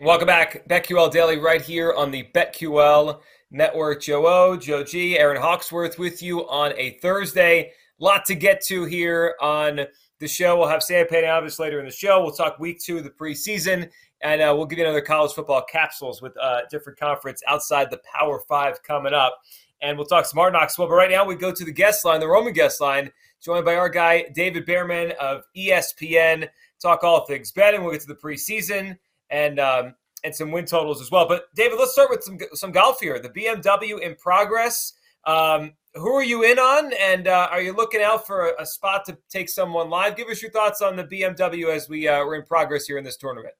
Welcome back, BetQL Daily, right here on the BetQL Network. Joe O, Joe G, Aaron Hawksworth with you on a Thursday. Lot to get to here on the show. We'll have Sam Alvis later in the show. We'll talk week two of the preseason, and uh, we'll give you another college football capsules with uh, different conference outside the Power Five coming up. And we'll talk Smart Knocks well. But right now, we go to the guest line, the Roman guest line, joined by our guy, David Bearman of ESPN. Talk all things betting. We'll get to the preseason and um, and some win totals as well. But David, let's start with some some golf here. The BMW in progress. Um, who are you in on, and uh, are you looking out for a, a, spot to take someone live? Give us your thoughts on the BMW as we uh, are in progress here in this tournament.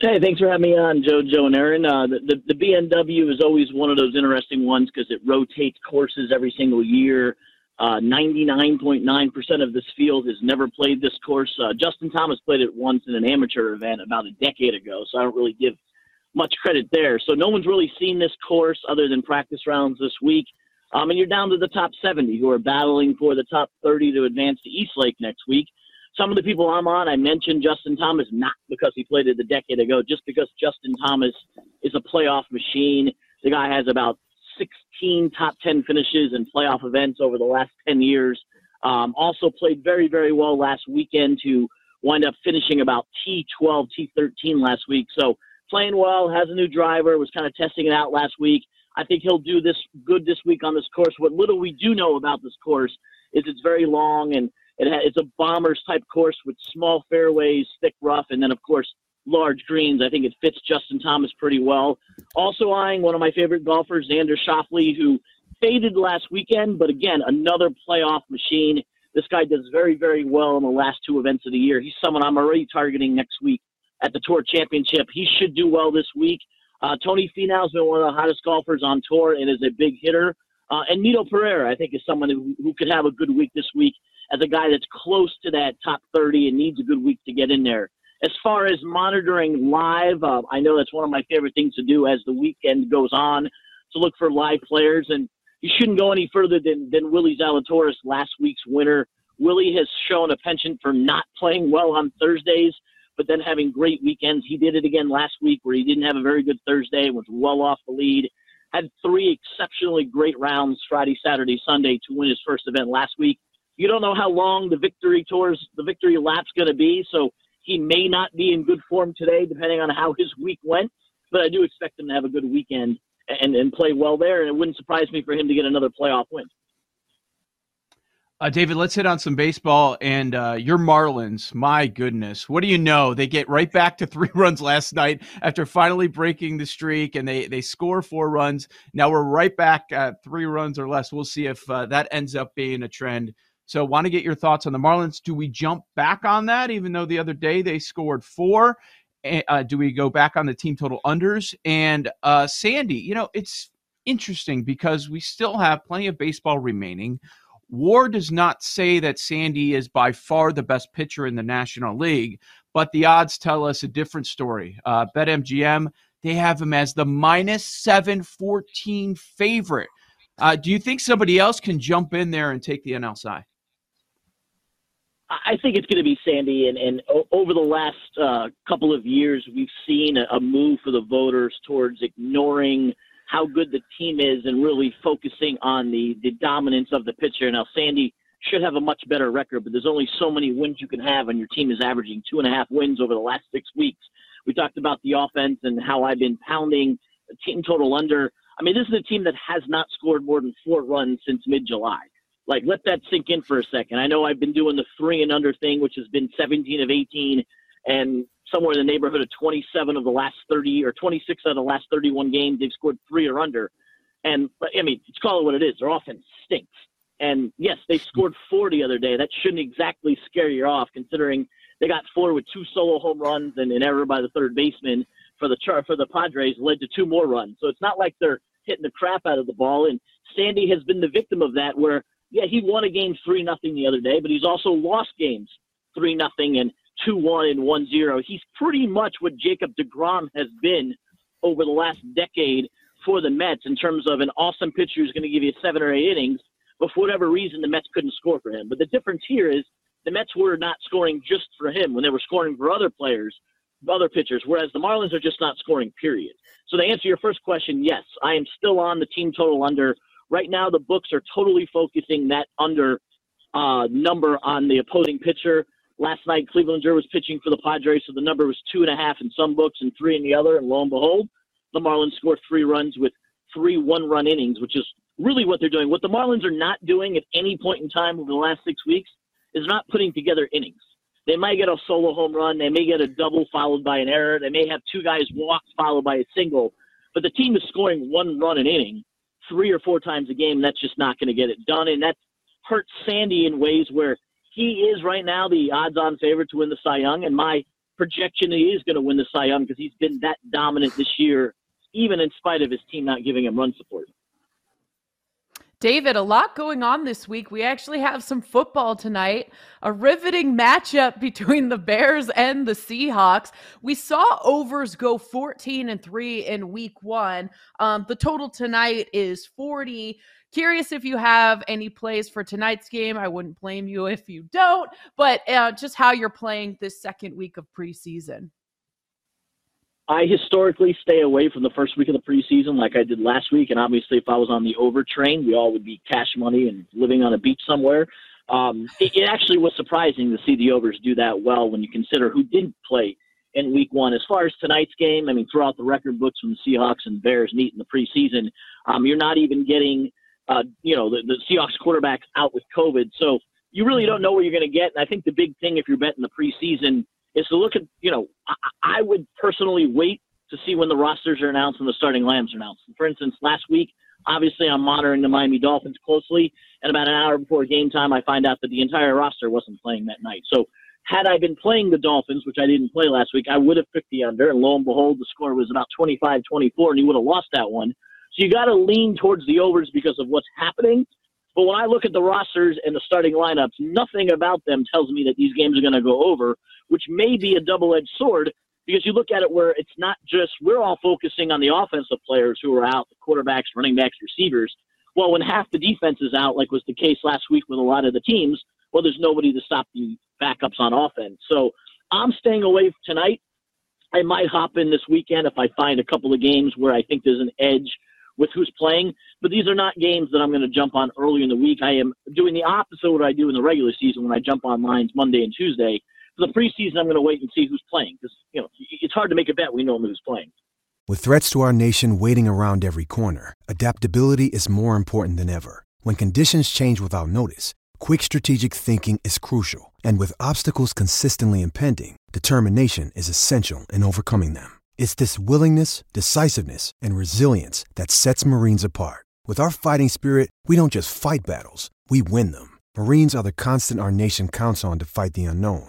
Hey, thanks for having me on, Joe, Joe, and Aaron. Uh, the, the, the BMW is always one of those interesting ones because it rotates courses every single year. Uh, 99.9% of this field has never played this course. Uh, Justin Thomas played it once in an amateur event about a decade ago, so I don't really give much credit there. So no one's really seen this course other than practice rounds this week. Um, and you're down to the top 70 who are battling for the top 30 to advance to East Lake next week. Some of the people I'm on, I mentioned Justin Thomas not because he played it a decade ago, just because Justin Thomas is a playoff machine. The guy has about 16 top 10 finishes in playoff events over the last 10 years. Um, also played very, very well last weekend to wind up finishing about T12, T13 last week. So playing well, has a new driver, was kind of testing it out last week. I think he'll do this good this week on this course. What little we do know about this course is it's very long and it ha- it's a bombers type course with small fairways, thick rough, and then of course large greens. I think it fits Justin Thomas pretty well. Also eyeing one of my favorite golfers, Xander Schauffele, who faded last weekend, but again, another playoff machine. This guy does very, very well in the last two events of the year. He's someone I'm already targeting next week at the Tour Championship. He should do well this week. Uh, Tony Finau's been one of the hottest golfers on tour and is a big hitter. Uh, and Mito Pereira, I think, is someone who, who could have a good week this week as a guy that's close to that top 30 and needs a good week to get in there. As far as monitoring live, uh, I know that's one of my favorite things to do as the weekend goes on to look for live players. And you shouldn't go any further than, than Willie Zalatoris, last week's winner. Willie has shown a penchant for not playing well on Thursdays, but then having great weekends. He did it again last week where he didn't have a very good Thursday, was well off the lead, had three exceptionally great rounds Friday, Saturday, Sunday to win his first event last week. You don't know how long the victory tours, the victory lap's going to be, so he may not be in good form today, depending on how his week went. But I do expect him to have a good weekend and, and play well there. And it wouldn't surprise me for him to get another playoff win. Uh, David, let's hit on some baseball and uh, your Marlins. My goodness, what do you know? They get right back to three runs last night after finally breaking the streak, and they they score four runs. Now we're right back at three runs or less. We'll see if uh, that ends up being a trend. So, want to get your thoughts on the Marlins. Do we jump back on that, even though the other day they scored four? Uh, do we go back on the team total unders? And uh, Sandy, you know, it's interesting because we still have plenty of baseball remaining. War does not say that Sandy is by far the best pitcher in the National League, but the odds tell us a different story. Uh, BetMGM, they have him as the minus 714 favorite. Uh, do you think somebody else can jump in there and take the NL side? I think it's going to be Sandy, and, and over the last uh, couple of years, we've seen a, move for the voters towards ignoring how good the team is and really focusing on the, the dominance of the pitcher. Now, Sandy should have a much better record, but there's only so many wins you can have, and your team is averaging two and a half wins over the last six weeks. We talked about the offense and how I've been pounding team total under. I mean, this is a team that has not scored more than four runs since mid July. Like, let that sink in for a second. I know I've been doing the three and under thing, which has been 17 of 18, and somewhere in the neighborhood of 27 of the last 30 or 26 out of the last 31 games, they've scored three or under. And I mean, it's call it what it is. Their offense stinks. And yes, they scored four the other day. That shouldn't exactly scare you off, considering they got four with two solo home runs and an error by the third baseman for the char for the Padres led to two more runs. So it's not like they're hitting the crap out of the ball. And Sandy has been the victim of that, where yeah, he won a game three nothing the other day, but he's also lost games three nothing and two one and one zero. He's pretty much what Jacob Degrom has been over the last decade for the Mets in terms of an awesome pitcher who's going to give you seven or eight innings. But for whatever reason, the Mets couldn't score for him. But the difference here is the Mets were not scoring just for him when they were scoring for other players, other pitchers, whereas the Marlins are just not scoring, period. So to answer your first question, yes, I am still on the team total under. Right now, the books are totally focusing that under uh, number on the opposing pitcher. Last night, Clevinger was pitching for the Padres, so the number was two and a half in some books and three in the other. And lo and behold, the Marlins scored three runs with three one-run innings, which is really what they're doing. What the Marlins are not doing at any point in time over the last six weeks is not putting together innings. They might get a solo home run. They may get a double followed by an error. They may have two guys walked followed by a single. But the team is scoring one run an inning three or four times a game. That's just not going to get it done. And that hurts Sandy in ways where he is right now the odds on favorite to win the Cy Young. And my projection he is going to win the Cy Young because he's been that dominant this year, even in spite of his team not giving him run support. David, a lot going on this week. We actually have some football tonight, a riveting matchup between the Bears and the Seahawks. We saw overs go 14 and 3 in week one. Um, the total tonight is 40. Curious if you have any plays for tonight's game. I wouldn't blame you if you don't, but uh, just how you're playing this second week of preseason. I historically stay away from the first week of the preseason like I did last week. And obviously, if I was on the over train, we all would be cash money and living on a beach somewhere. Um, it, it actually was surprising to see the overs do that well when you consider who didn't play in week one. As far as tonight's game, I mean, throughout the record books when the Seahawks and Bears meet in the preseason, um, you're not even getting, uh, you know, the, the Seahawks quarterback out with COVID. So you really don't know what you're going to get. And I think the big thing if you're betting the preseason is to look at, you know, I, I would personally wait to see when the rosters are announced and the starting lineups are announced. For instance, last week, obviously I'm monitoring the Miami Dolphins closely, and about an hour before game time, I find out that the entire roster wasn't playing that night. So had I been playing the Dolphins, which I didn't play last week, I would have picked the under, and lo and behold, the score was about 25-24, and you would have lost that one. So you got to lean towards the overs because of what's happening. But when I look at the rosters and the starting lineups, nothing about them tells me that these games are going to go over which may be a double edged sword because you look at it where it's not just we're all focusing on the offensive players who are out, the quarterbacks, running backs, receivers. Well, when half the defense is out, like was the case last week with a lot of the teams, well, there's nobody to stop the backups on offense. So I'm staying away tonight. I might hop in this weekend if I find a couple of games where I think there's an edge with who's playing. But these are not games that I'm going to jump on early in the week. I am doing the opposite of what I do in the regular season when I jump on lines Monday and Tuesday for the preseason, I'm going to wait and see who's playing because you know it's hard to make a bet. We know who's playing. With threats to our nation waiting around every corner, adaptability is more important than ever. When conditions change without notice, quick strategic thinking is crucial, and with obstacles consistently impending, determination is essential in overcoming them. It's this willingness, decisiveness, and resilience that sets Marines apart. With our fighting spirit, we don't just fight battles; we win them. Marines are the constant our nation counts on to fight the unknown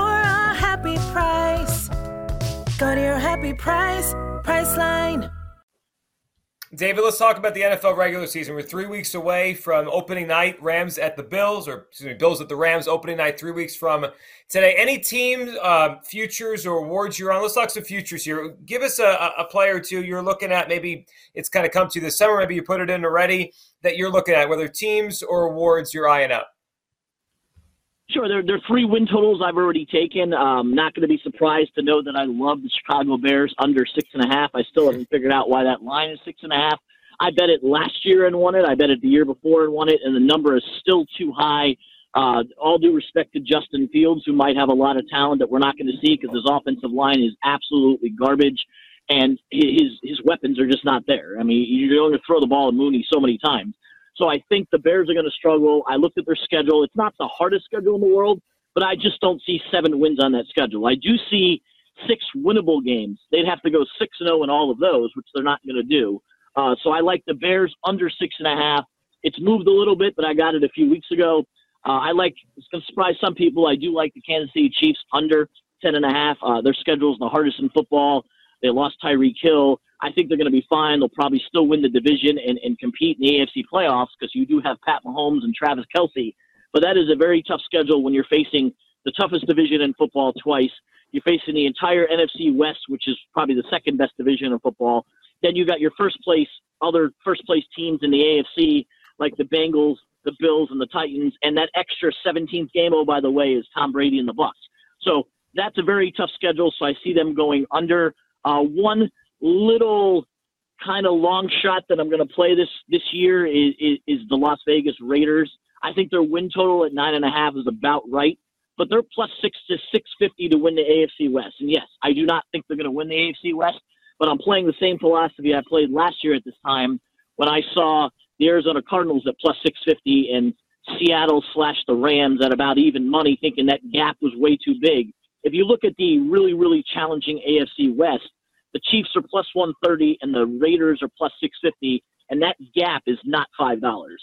happy price. Go to your happy price, Priceline. David, let's talk about the NFL regular season. We're three weeks away from opening night. Rams at the Bills, or excuse me, Bills at the Rams opening night. Three weeks from today. Any team uh, futures or awards you're on? Let's talk some futures here. Give us a, a player or two you're looking at. Maybe it's kind of come to you this summer. Maybe you put it in already that you're looking at, whether teams or awards you're eyeing up. Sure, there, there are three win totals I've already taken. Um, not going to be surprised to know that I love the Chicago Bears under six and a half. I still haven't figured out why that line is six and a half. I bet it last year and won it. I bet it the year before and won it, and the number is still too high. Uh, all due respect to Justin Fields, who might have a lot of talent that we're not going to see because his offensive line is absolutely garbage, and his his weapons are just not there. I mean, you're going to throw the ball at Mooney so many times. So I think the Bears are going to struggle. I looked at their schedule. It's not the hardest schedule in the world, but I just don't see seven wins on that schedule. I do see six winnable games. They'd have to go six and zero oh in all of those, which they're not going to do. Uh, so I like the Bears under six and a half. It's moved a little bit, but I got it a few weeks ago. Uh, I like. It's going to surprise some people. I do like the Kansas City Chiefs under ten and a half. Uh, their schedule is the hardest in football. They lost Tyreek Hill. I think they're going to be fine. They'll probably still win the division and, and compete in the AFC playoffs because you do have Pat Mahomes and Travis Kelce. But that is a very tough schedule when you're facing the toughest division in football twice. You're facing the entire NFC West, which is probably the second best division in football. Then you've got your first place, other first place teams in the AFC, like the Bengals, the Bills, and the Titans. And that extra 17th game, oh, by the way, is Tom Brady and the Bucs. So that's a very tough schedule. So I see them going under. Uh, one little kind of long shot that I'm going to play this this year is, is, is the Las Vegas Raiders. I think their win total at nine and a half is about right, but they're plus six to six fifty to win the AFC West. And yes, I do not think they're going to win the AFC West, but I'm playing the same philosophy I played last year at this time when I saw the Arizona Cardinals at plus six fifty and Seattle slash the Rams at about even money, thinking that gap was way too big. If you look at the really, really challenging AFC West, the Chiefs are plus 130 and the Raiders are plus 650, and that gap is not $5.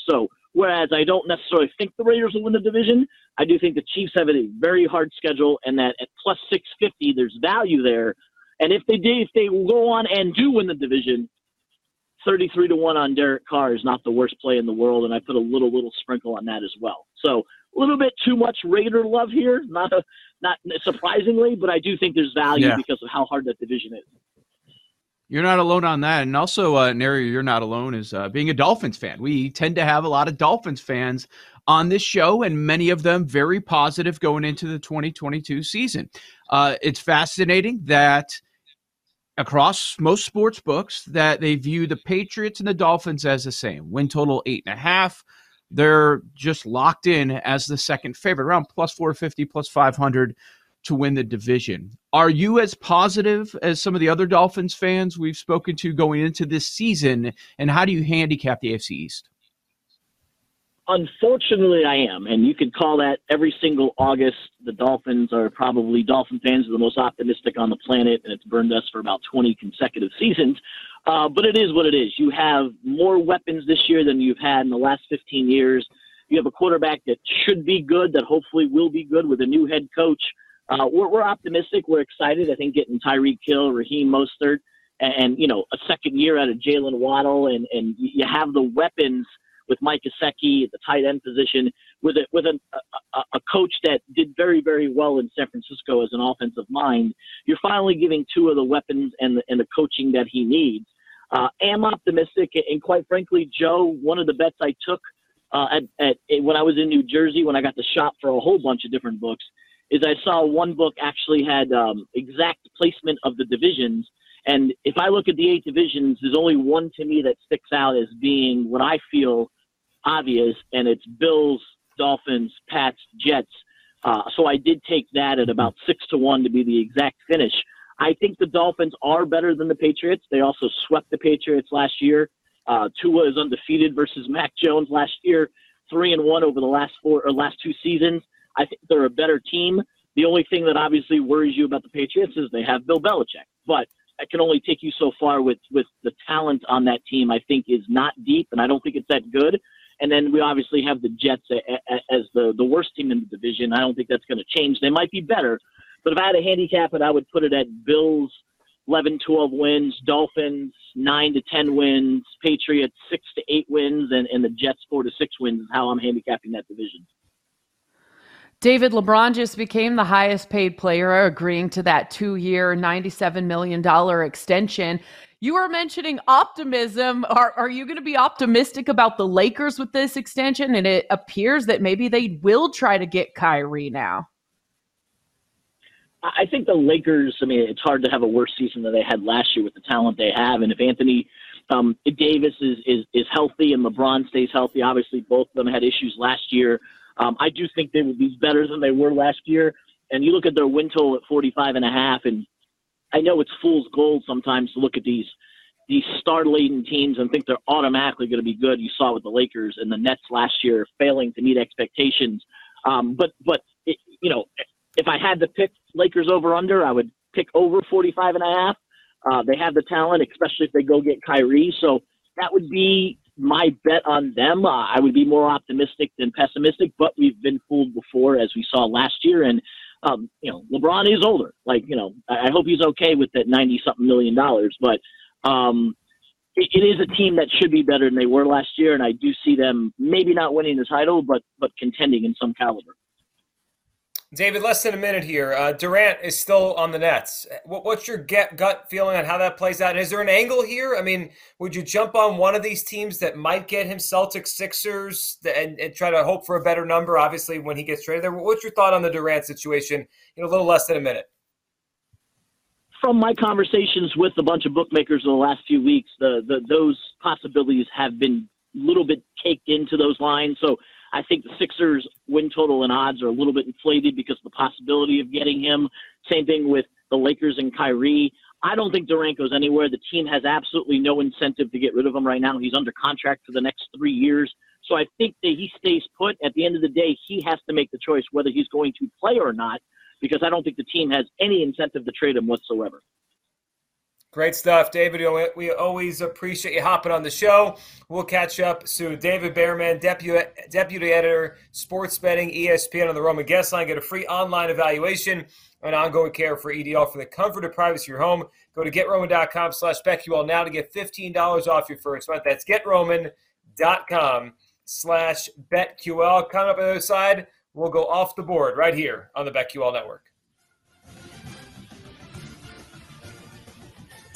So, whereas I don't necessarily think the Raiders will win the division, I do think the Chiefs have a very hard schedule and that at plus 650, there's value there. And if they do, if they go on and do win the division, 33 to 1 on Derek Carr is not the worst play in the world, and I put a little little sprinkle on that as well. So a little bit too much Raider love here, not a, not surprisingly, but I do think there's value yeah. because of how hard that division is. You're not alone on that. And also, uh, an area you're not alone is uh, being a Dolphins fan. We tend to have a lot of Dolphins fans on this show, and many of them very positive going into the 2022 season. Uh, it's fascinating that across most sports books that they view the Patriots and the Dolphins as the same. Win total eight and a half. They're just locked in as the second favorite, around plus 450, plus 500 to win the division. Are you as positive as some of the other Dolphins fans we've spoken to going into this season? And how do you handicap the AFC East? Unfortunately, I am, and you could call that every single August. The Dolphins are probably Dolphin fans are the most optimistic on the planet, and it's burned us for about 20 consecutive seasons. Uh, but it is what it is. You have more weapons this year than you've had in the last 15 years. You have a quarterback that should be good, that hopefully will be good with a new head coach uh, we're, we're optimistic. We're excited. I think getting Tyreek Hill, Raheem Mostert, and, and, you know a second year out of Jaylen Waddle, and and you have the weapons with Mike Gesicki the tight end position, with a, with a, a, a coach that did very very well in San Francisco as an offensive mind. You're finally giving two of the weapons and the, and the coaching that he needs. Uh, am optimistic, and quite frankly, Joe, one of the bets I took uh, at, at when I was in New Jersey when I got to shop for a whole bunch of different books is I saw one book actually had um, exact placement of the divisions. And if I look at the eight divisions, there's only one to me that sticks out as being what I feel obvious, and it's Bills, Dolphins, Pats, Jets. Uh, so I did take that at about six to one to be the exact finish. I think the Dolphins are better than the Patriots. They also swept the Patriots last year. Uh, Tua is undefeated versus Mac Jones last year, three and one over the last four or last two seasons. I think they're a better team. The only thing that obviously worries you about the Patriots is they have Bill Belichick, but that can only take you so far with with the talent on that team. I think is not deep, and I don't think it's that good. And then we obviously have the Jets as the the worst team in the division. I don't think that's going to change. They might be better, but if I had a handicap it, I would put it at Bills 11, 12 wins, Dolphins 9 to 10 wins, Patriots 6 to 8 wins, and, and the Jets 4 to 6 wins is how I'm handicapping that division. David LeBron just became the highest paid player, agreeing to that two year, $97 million extension. You were mentioning optimism. Are, are you going to be optimistic about the Lakers with this extension? And it appears that maybe they will try to get Kyrie now. I think the Lakers, I mean, it's hard to have a worse season than they had last year with the talent they have. And if Anthony um, Davis is, is, is healthy and LeBron stays healthy, obviously both of them had issues last year. Um, I do think they will be better than they were last year. And you look at their win total at 45 and a half, and I know it's fool's gold sometimes to look at these these star-laden teams and think they're automatically going to be good. You saw with the Lakers and the Nets last year failing to meet expectations. Um, but but it, you know, if I had to pick Lakers over under, I would pick over 45 and a half. Uh, they have the talent, especially if they go get Kyrie. So that would be my bet on them. Uh, I would be more optimistic than pessimistic, but we've been fooled before, as we saw last year. And um, you know, LeBron is older. Like, you know, I hope he's okay with that ninety something million dollars. But um, it, it is a team that should be better than they were last year, and I do see them maybe not winning the title, but but contending in some caliber. David, less than a minute here. Uh, Durant is still on the Nets. What, what's your get, gut feeling on how that plays out? And is there an angle here? I mean, would you jump on one of these teams that might get him Celtics, Sixers, and, and try to hope for a better number? Obviously, when he gets traded there. What's your thought on the Durant situation in a little less than a minute? From my conversations with a bunch of bookmakers in the last few weeks, the, the those possibilities have been a little bit caked into those lines. So I think the Sixers win total and odds are a little bit inflated because of the possibility of getting him. Same thing with the Lakers and Kyrie. I don't think Durant goes anywhere. The team has absolutely no incentive to get rid of him right now. He's under contract for the next three years. So I think that he stays put. At the end of the day, he has to make the choice whether he's going to play or not, because I don't think the team has any incentive to trade him whatsoever. Great stuff, David. We always appreciate you hopping on the show. We'll catch up soon. David Bearman, deputy, deputy editor, sports betting, ESPN on the Roman Guest Line. Get a free online evaluation and ongoing care for EDL for the comfort and privacy of your home. Go to getroman.com slash BetQL now to get $15 off your first month. That's getroman.com slash BetQL. Coming up on the other side, we'll go off the board right here on the BetQL Network.